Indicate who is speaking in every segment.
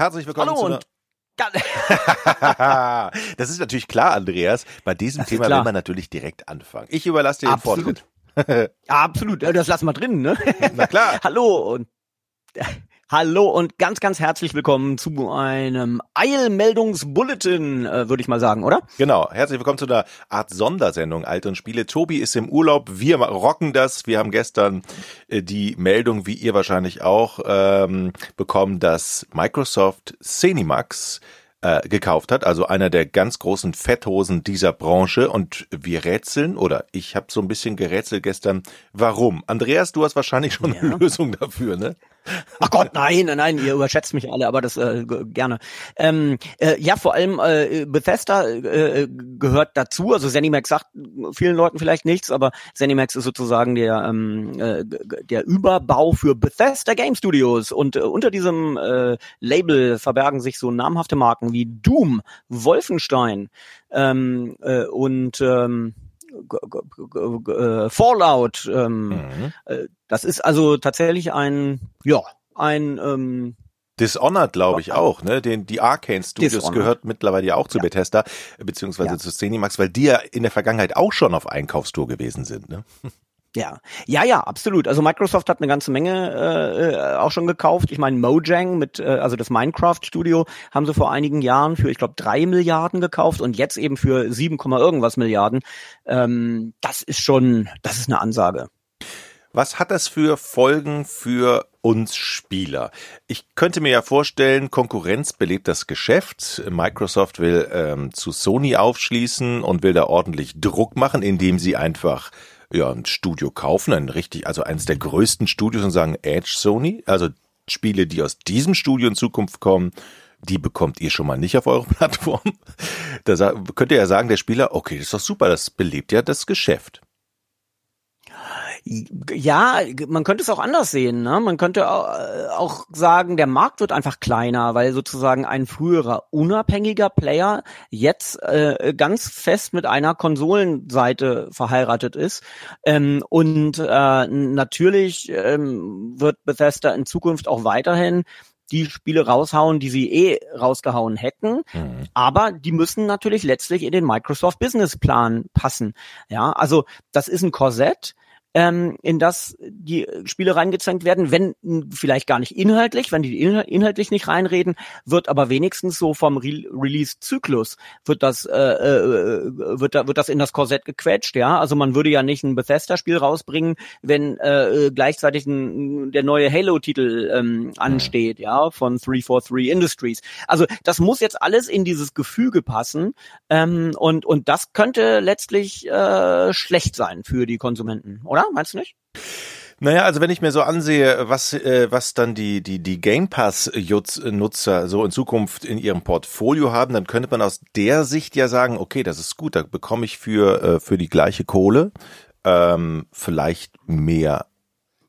Speaker 1: Herzlich willkommen
Speaker 2: Hallo
Speaker 1: zu einer Das ist natürlich klar, Andreas. Bei diesem Thema will man natürlich direkt anfangen. Ich überlasse dir den. Vortritt.
Speaker 2: Absolut, das lassen wir drin, ne?
Speaker 1: Na klar.
Speaker 2: Hallo und Hallo und ganz, ganz herzlich willkommen zu einem Eilmeldungsbulletin, äh, würde ich mal sagen, oder?
Speaker 1: Genau. Herzlich willkommen zu einer Art Sondersendung Alte und Spiele. Tobi ist im Urlaub. Wir rocken das. Wir haben gestern äh, die Meldung, wie ihr wahrscheinlich auch, ähm, bekommen, dass Microsoft Cinemax äh, gekauft hat, also einer der ganz großen Fetthosen dieser Branche. Und wir rätseln, oder ich habe so ein bisschen gerätselt gestern, warum. Andreas, du hast wahrscheinlich schon
Speaker 2: Ja.
Speaker 1: eine Lösung dafür, ne?
Speaker 2: Ach Gott, nein, nein, ihr überschätzt mich alle, aber das äh, gerne. Ähm, äh, ja, vor allem äh, Bethesda äh, gehört dazu. Also ZeniMax sagt vielen Leuten vielleicht nichts, aber ZeniMax ist sozusagen der ähm, äh, der Überbau für Bethesda Game Studios und äh, unter diesem äh, Label verbergen sich so namhafte Marken wie Doom, Wolfenstein ähm, äh, und ähm, äh, Fallout. Ähm,
Speaker 1: Mhm.
Speaker 2: äh, Das ist also tatsächlich ein, ja, ein, ähm,
Speaker 1: Dishonored, glaube ich, auch, ne? Den, die Arcane Studios
Speaker 2: Dishonored.
Speaker 1: gehört mittlerweile ja auch zu Bethesda, beziehungsweise
Speaker 2: Ja.
Speaker 1: zu Cinemax, weil die ja in der Vergangenheit auch schon auf Einkaufstour gewesen sind, ne?
Speaker 2: ja, ja, ja, absolut. Also Microsoft hat eine ganze Menge äh, äh, auch schon gekauft. Ich meine, Mojang mit, äh, also das Minecraft-Studio, haben sie vor einigen Jahren für, ich glaube, drei Milliarden gekauft und jetzt eben für 7, Komma irgendwas Milliarden. Ähm, das ist schon, das ist eine Ansage.
Speaker 1: Was hat das für Folgen für uns Spieler? Ich könnte mir ja vorstellen, Konkurrenz belebt das Geschäft. Microsoft will ähm, zu Sony aufschließen und will da ordentlich Druck machen, indem sie einfach ja ein Studio kaufen, ein richtig, also eines der größten Studios und sagen Edge Sony, also Spiele, die aus diesem Studio in Zukunft kommen, die bekommt ihr schon mal nicht auf eurer Plattform. Da könnt ihr ja sagen, der Spieler, okay, das ist doch super, das belebt ja das Geschäft.
Speaker 2: Ja, man könnte es auch anders sehen. Ne? Man könnte äh, auch sagen, der Markt wird einfach kleiner, weil sozusagen ein früherer unabhängiger Player jetzt äh, ganz fest mit einer Konsolenseite verheiratet ist. Ähm, und äh, natürlich ähm, wird Bethesda in Zukunft auch weiterhin die Spiele raushauen, die sie eh rausgehauen hätten.
Speaker 1: Mhm.
Speaker 2: Aber die müssen natürlich letztlich in den Microsoft Business Plan passen. Ja, also das ist ein Korsett, ähm, in das die Spiele reingezwängt werden, wenn vielleicht gar nicht inhaltlich, wenn die inhal- inhaltlich nicht reinreden, wird aber wenigstens so vom Re Release-Zyklus wird das äh, äh, wird da wird das in das Korsett gequetscht, ja. Also man würde ja nicht ein Bethesda-Spiel rausbringen, wenn äh, gleichzeitig ein, der neue Halo-Titel ähm, ansteht, ja, von 343 Industries. Also das muss jetzt alles in dieses Gefüge passen ähm, und und das könnte letztlich äh, schlecht sein für die Konsumenten, oder? Meinst du nicht?
Speaker 1: Naja, also wenn ich mir so ansehe, was, äh, was dann die, die, die Game Pass-Nutzer so in Zukunft in ihrem Portfolio haben, dann könnte man aus der Sicht ja sagen, okay, das ist gut, da bekomme ich für, äh, für die gleiche Kohle ähm, vielleicht mehr,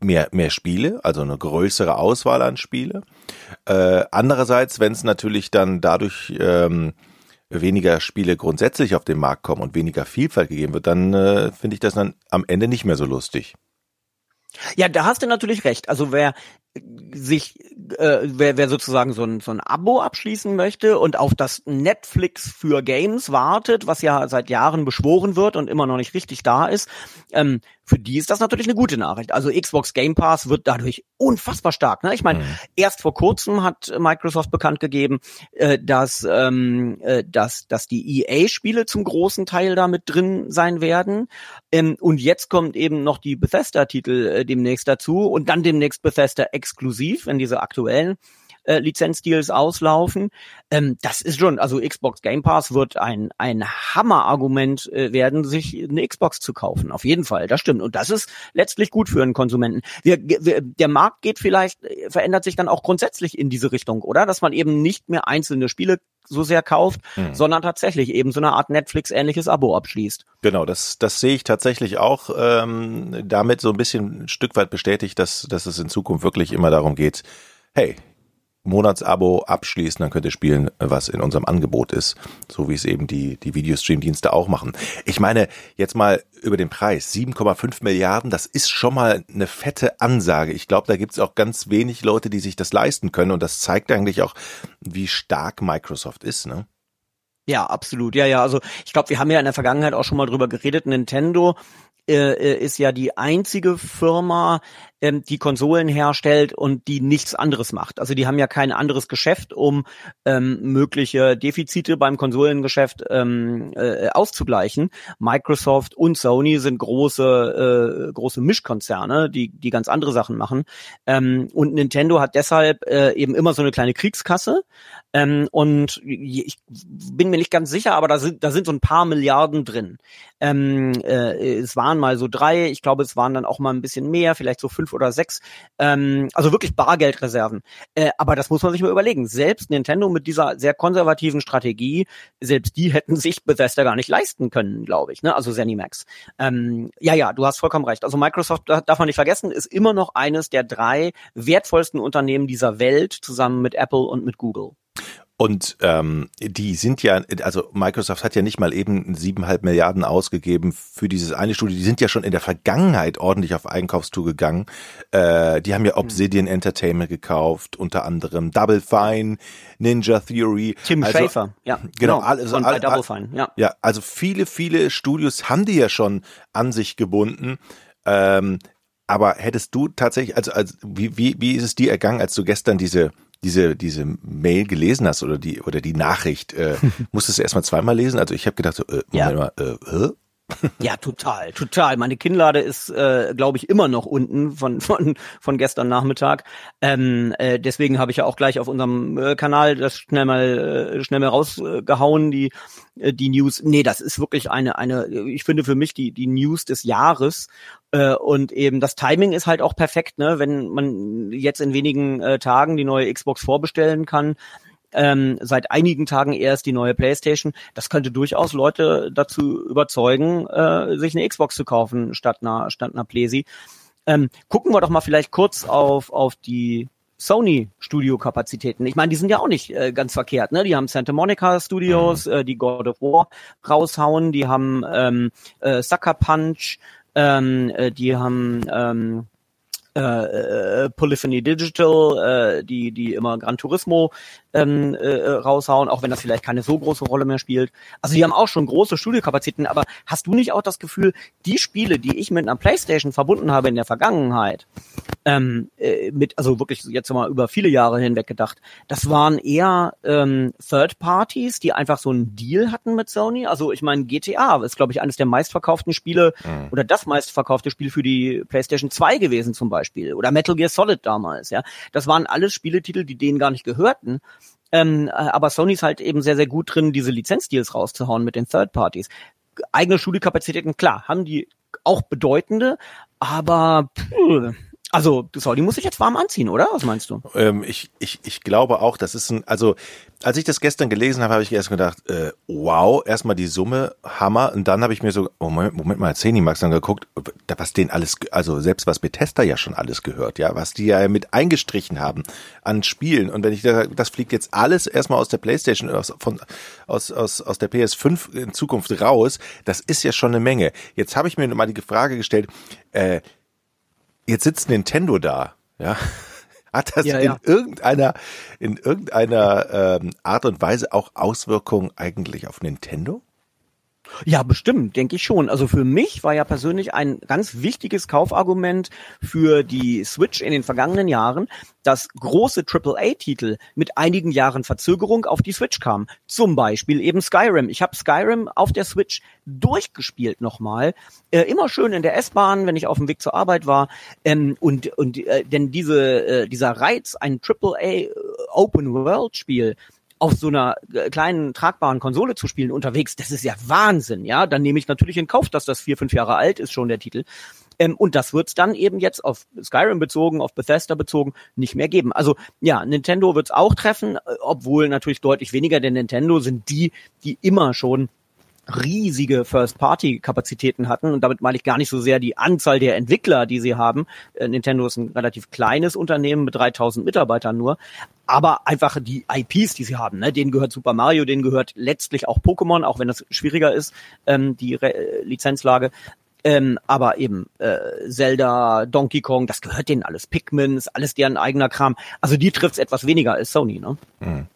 Speaker 1: mehr, mehr Spiele, also eine größere Auswahl an Spiele. Äh, andererseits, wenn es natürlich dann dadurch ähm, weniger Spiele grundsätzlich auf den Markt kommen und weniger Vielfalt gegeben wird, dann äh, finde ich das dann am Ende nicht mehr so lustig.
Speaker 2: Ja, da hast du natürlich recht. Also wer sich, äh, wer, wer sozusagen so ein, so ein Abo abschließen möchte und auf das Netflix für Games wartet, was ja seit Jahren beschworen wird und immer noch nicht richtig da ist, ähm, für die ist das natürlich eine gute Nachricht. Also Xbox Game Pass wird dadurch unfassbar stark. Ne? Ich meine,
Speaker 1: Mhm.
Speaker 2: erst vor kurzem hat Microsoft bekannt gegeben, äh, dass, ähm, äh, dass, dass die EA-Spiele zum großen Teil da mit drin sein werden. Ähm, und jetzt kommt eben noch die Bethesda-Titel äh, demnächst dazu und dann demnächst Bethesda exklusiv, wenn diese aktuellen äh, Lizenzdeals auslaufen. Ähm, das ist schon, also Xbox Game Pass wird ein, ein Hammerargument äh, werden, sich eine Xbox zu kaufen. Auf jeden Fall, das stimmt. Und das ist letztlich gut für einen Konsumenten. Wir, wir, der Markt geht vielleicht, äh, verändert sich dann auch grundsätzlich in diese Richtung, oder? Dass man eben nicht mehr einzelne Spiele so sehr kauft,
Speaker 1: Hm.
Speaker 2: sondern tatsächlich eben so eine Art Netflix-ähnliches Abo abschließt.
Speaker 1: Genau, das, das sehe ich tatsächlich auch ähm, damit so ein bisschen ein Stück weit bestätigt, dass, dass es in Zukunft wirklich immer darum geht, hey, Monatsabo abschließen, dann könnt ihr spielen, was in unserem Angebot ist, so wie es eben die, die Videostream-Dienste auch machen. Ich meine, jetzt mal über den Preis. 7,5 Milliarden, das ist schon mal eine fette Ansage. Ich glaube, da gibt es auch ganz wenig Leute, die sich das leisten können und das zeigt eigentlich auch, wie stark Microsoft ist, ne?
Speaker 2: Ja, absolut. Ja, ja. Also ich glaube, wir haben ja in der Vergangenheit auch schon mal drüber geredet. Nintendo äh, äh ist ja die einzige Firma, ähm, die Konsolen herstellt und die nichts anderes macht. Also die haben ja kein anderes Geschäft, um ähm, mögliche Defizite beim Konsolengeschäft ähm, äh, auszugleichen. Microsoft und Sony sind große äh, große Mischkonzerne, die die ganz andere Sachen machen. Ähm, und Nintendo hat deshalb äh, eben immer so eine kleine Kriegskasse. Ähm, und ich bin mir nicht ganz sicher, aber da sind da sind so ein paar Milliarden drin. Ähm, äh, es waren mal so drei, ich glaube, es waren dann auch mal ein bisschen mehr, vielleicht so fünf fünf oder sechs. Ähm, also wirklich Bargeldreserven. Äh, aber das muss man sich mal überlegen. Selbst Nintendo mit dieser sehr konservativen Strategie, selbst die hätten sich Bethesda gar nicht leisten können, glaube ich. Ne? Also Zenimax. Ähm, ja, ja, du hast vollkommen recht. Also Microsoft, darf man nicht vergessen, ist immer noch eines der drei wertvollsten Unternehmen dieser Welt, zusammen mit Apple und mit Google.
Speaker 1: Und ähm, die sind ja, also Microsoft hat ja nicht mal eben siebeneinhalb Milliarden ausgegeben für dieses eine Studio. Die sind ja schon in der Vergangenheit ordentlich auf Einkaufstour gegangen. Äh, die haben ja Obsidian mhm. Entertainment gekauft, unter anderem Double Fine, Ninja Theory.
Speaker 2: Tim also, Schafer, ja.
Speaker 1: Genau, also, all, all, Double Fine, ja. Ja, also viele, viele Studios haben die ja schon an sich gebunden. Ähm, aber hättest du tatsächlich, also, also wie, wie, wie ist es dir ergangen, als du gestern diese diese diese Mail gelesen hast oder die oder die Nachricht, äh, musstest du erstmal zweimal lesen? Also ich habe gedacht, so, äh, Moment ja. mal, äh?
Speaker 2: Ja, total, total. Meine Kinnlade ist, äh, glaube ich, immer noch unten von von von gestern Nachmittag. Ähm, äh, deswegen habe ich ja auch gleich auf unserem äh, Kanal das schnell mal äh, schnell mal rausgehauen die äh, die News. Nee, das ist wirklich eine eine. Ich finde für mich die die News des Jahres äh, und eben das Timing ist halt auch perfekt, ne? Wenn man jetzt in wenigen äh, Tagen die neue Xbox vorbestellen kann, ähm, seit einigen Tagen erst die neue PlayStation. Das könnte durchaus Leute dazu überzeugen, äh, sich eine Xbox zu kaufen statt einer statt einer PlayStation. Ähm, gucken wir doch mal vielleicht kurz auf auf die Sony Studio-Kapazitäten. Ich meine, die sind ja auch nicht äh, ganz verkehrt. Ne? Die haben Santa Monica Studios, mhm. äh, die God of War raushauen, die haben ähm, äh, Sucker Punch, ähm, äh, die haben ähm, äh, äh, Polyphony Digital, äh, die die immer Gran Turismo ähm, äh, raushauen, auch wenn das vielleicht keine so große Rolle mehr spielt. Also die haben auch schon große Studiokapazitäten, aber hast du nicht auch das Gefühl, die Spiele, die ich mit einer Playstation verbunden habe in der Vergangenheit, ähm, äh, mit, also wirklich jetzt mal über viele Jahre hinweg gedacht, das waren eher ähm, Third Parties, die einfach so einen Deal hatten mit Sony. Also ich meine, GTA ist, glaube ich, eines der meistverkauften Spiele mhm. oder das meistverkaufte Spiel für die PlayStation 2 gewesen zum Beispiel. Oder Metal Gear Solid damals, ja. Das waren alles Spieletitel, die denen gar nicht gehörten. Ähm, äh, aber Sony ist halt eben sehr, sehr gut drin, diese Lizenzdeals rauszuhauen mit den Third Parties. Eigene Studiekapazitäten, klar, haben die auch bedeutende, aber pff, also, Saudi muss sich jetzt warm anziehen, oder? Was meinst du?
Speaker 1: Ähm, ich, ich, ich glaube auch, das ist ein, also, als ich das gestern gelesen habe, habe ich erst gedacht, äh, wow, erstmal die Summe, Hammer. Und dann habe ich mir so, oh, Moment, Moment mal, Zenimax dann geguckt, was denen alles, also selbst was Bethesda ja schon alles gehört, ja, was die ja mit eingestrichen haben an Spielen. Und wenn ich da, das fliegt jetzt alles erstmal aus der Playstation, aus, von, aus, aus, aus der PS5 in Zukunft raus, das ist ja schon eine Menge. Jetzt habe ich mir mal die Frage gestellt, äh, jetzt sitzt Nintendo da, ja. Hat das ja, in ja. irgendeiner, in irgendeiner ähm, Art und Weise auch Auswirkungen eigentlich auf Nintendo?
Speaker 2: Ja, bestimmt, denke ich schon. Also für mich war ja persönlich ein ganz wichtiges Kaufargument für die Switch in den vergangenen Jahren, dass große AAA-Titel mit einigen Jahren Verzögerung auf die Switch kamen. Zum Beispiel eben Skyrim. Ich habe Skyrim auf der Switch durchgespielt nochmal, äh, immer schön in der S-Bahn, wenn ich auf dem Weg zur Arbeit war. Ähm, und und äh, denn diese äh, dieser Reiz, ein AAA Open World Spiel auf so einer äh, kleinen tragbaren Konsole zu spielen unterwegs, das ist ja Wahnsinn, ja. Dann nehme ich natürlich in Kauf, dass das vier, fünf Jahre alt ist schon der Titel. Ähm, und das wird es dann eben jetzt auf Skyrim bezogen, auf Bethesda bezogen, nicht mehr geben. Also ja, Nintendo wird es auch treffen, äh, obwohl natürlich deutlich weniger, denn Nintendo sind die, die immer schon riesige First-Party-Kapazitäten hatten. Und damit meine ich gar nicht so sehr die Anzahl der Entwickler, die sie haben. Äh, Nintendo ist ein relativ kleines Unternehmen mit 3000 Mitarbeitern nur. Aber einfach die IPs, die sie haben, ne? denen gehört Super Mario, denen gehört letztlich auch Pokémon, auch wenn das schwieriger ist, ähm, die Re äh, Lizenzlage. Ähm, aber eben äh, Zelda, Donkey Kong, das gehört denen alles. Pikmin ist alles deren eigener Kram. Also die trifft's etwas weniger als Sony, ne? Mhm.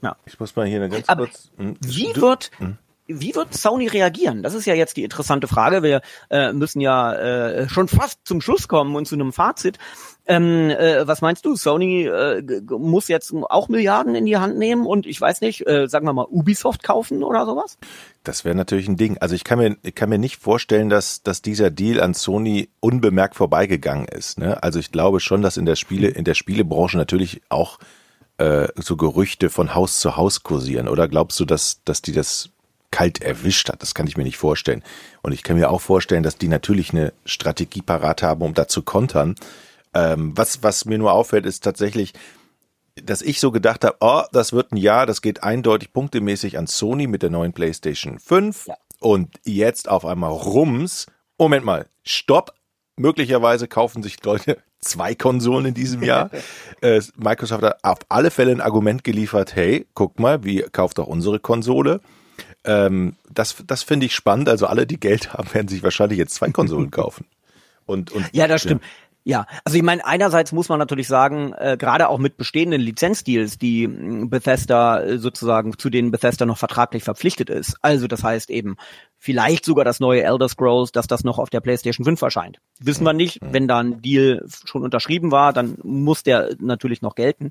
Speaker 1: Ja. Ich muss mal hier eine ganz
Speaker 2: aber kurz. Hm, wie wird hm? Wie wird Sony reagieren? Das ist ja jetzt die interessante Frage. Wir äh, müssen ja äh, schon fast zum Schluss kommen und zu einem Fazit. Ähm, äh, was meinst du? Sony äh, muss jetzt auch Milliarden in die Hand nehmen und ich weiß nicht, äh, sagen wir mal Ubisoft kaufen oder sowas?
Speaker 1: Das wäre natürlich ein Ding. Also ich kann mir, ich kann mir nicht vorstellen, dass, dass dieser Deal an Sony unbemerkt vorbeigegangen ist. Ne? Also ich glaube schon, dass in der Spiele, in der Spielebranche natürlich auch äh, so Gerüchte von Haus zu Haus kursieren. Oder glaubst du, dass, dass die das kalt erwischt hat. Das kann ich mir nicht vorstellen. Und ich kann mir auch vorstellen, dass die natürlich eine Strategie parat haben, um da zu kontern. Ähm, was, was mir nur auffällt, ist tatsächlich, dass ich so gedacht habe, oh, das wird ein Jahr, das geht eindeutig punktemäßig an Sony mit der neuen PlayStation 5. Ja. Und jetzt auf einmal rums. Moment mal, stopp. Möglicherweise kaufen sich Leute zwei Konsolen in diesem Jahr. äh, Microsoft hat auf alle Fälle ein Argument geliefert, hey, guck mal, wie kauft auch unsere Konsole. Ähm, das das finde ich spannend. Also alle, die Geld haben, werden sich wahrscheinlich jetzt zwei Konsolen kaufen. Und, und,
Speaker 2: ja, das stimmt. Ja. Ja, also ich meine, einerseits muss man natürlich sagen, äh, gerade auch mit bestehenden Lizenzdeals, die Bethesda äh, sozusagen, zu denen Bethesda noch vertraglich verpflichtet ist. Also das heißt eben vielleicht sogar das neue Elder Scrolls, dass das noch auf der PlayStation 5 erscheint. Wissen wir nicht. Mhm. Wenn da ein Deal schon unterschrieben war, dann muss der natürlich noch gelten.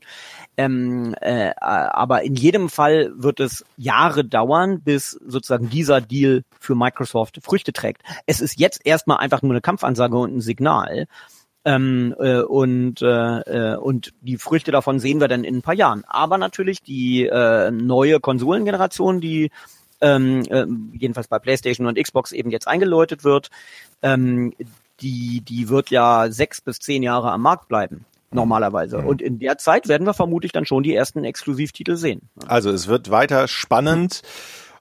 Speaker 2: Ähm, äh, aber in jedem Fall wird es Jahre dauern, bis sozusagen dieser Deal für Microsoft Früchte trägt. Es ist jetzt erstmal einfach nur eine Kampfansage und ein Signal. Ähm, äh, und, äh, äh, und die Früchte davon sehen wir dann in ein paar Jahren. Aber natürlich die äh, neue Konsolengeneration, die ähm, äh, jedenfalls bei PlayStation und Xbox eben jetzt eingeläutet wird, ähm, die, die wird ja sechs bis zehn Jahre am Markt bleiben normalerweise. Mhm. Und in der Zeit werden wir vermutlich dann schon die ersten Exklusivtitel sehen.
Speaker 1: Also es wird weiter spannend.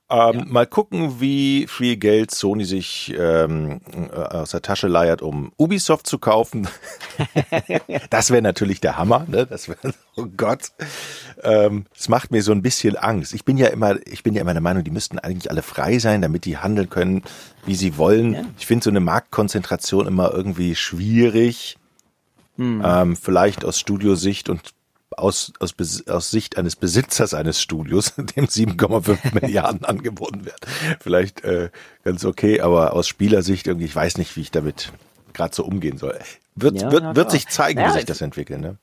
Speaker 1: Ähm, ja. Mal gucken, wie viel Geld Sony sich ähm, äh, aus der Tasche leiert, um Ubisoft zu kaufen. das wäre natürlich der Hammer, ne? Das wäre, oh Gott. Ähm, es macht mir so ein bisschen Angst. Ich bin ja immer, ich bin ja immer der Meinung, die müssten eigentlich alle frei sein, damit die handeln können, wie sie wollen. Ja. Ich finde so eine Marktkonzentration immer irgendwie schwierig. Hm. Ähm, vielleicht aus Studiosicht und aus, aus, aus Sicht eines Besitzers eines Studios, dem 7,5 Milliarden angeboten werden. Vielleicht äh, ganz okay, aber aus Spielersicht irgendwie, ich weiß nicht, wie ich damit gerade so umgehen soll. Wird, ja, wird, wird sich zeigen, ja, wie sich das entwickelt. Ne?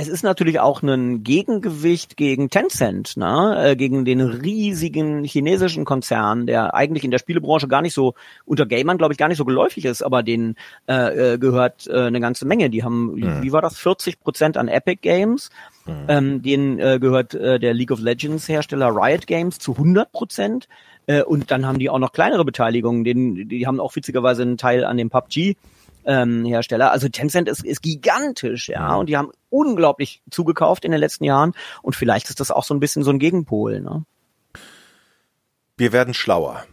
Speaker 2: Es ist natürlich auch ein Gegengewicht gegen Tencent, ne? Äh, gegen den riesigen chinesischen Konzern, der eigentlich in der Spielebranche gar nicht so unter Gamern, glaube ich, gar nicht so geläufig ist, aber denen äh, äh, gehört äh, eine ganze Menge. Die haben, mhm. wie war das, 40 Prozent an Epic Games. Mhm. Ähm, denen äh, gehört äh, der League of Legends Hersteller Riot Games zu 100 Prozent. Äh, und dann haben die auch noch kleinere Beteiligungen. Den, die haben auch witzigerweise einen Teil an dem PUBG ähm, Hersteller. Also Tencent ist, ist gigantisch, ja, und die haben unglaublich zugekauft in den letzten Jahren und vielleicht ist das auch so ein bisschen so ein Gegenpol. Ne?
Speaker 1: Wir werden schlauer.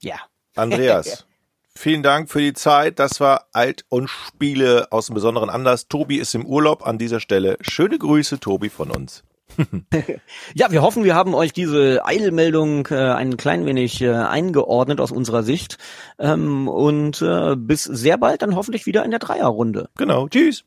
Speaker 2: Ja.
Speaker 1: Andreas. Vielen Dank für die Zeit. Das war Alt und Spiele aus einem besonderen Anlass. Tobi ist im Urlaub an dieser Stelle. Schöne Grüße, Tobi, von uns.
Speaker 2: ja, wir hoffen, wir haben euch diese Eilmeldung äh, ein klein wenig äh, eingeordnet aus unserer Sicht. Ähm, und äh, bis sehr bald dann hoffentlich wieder in der Dreierrunde.
Speaker 1: Genau. Tschüss.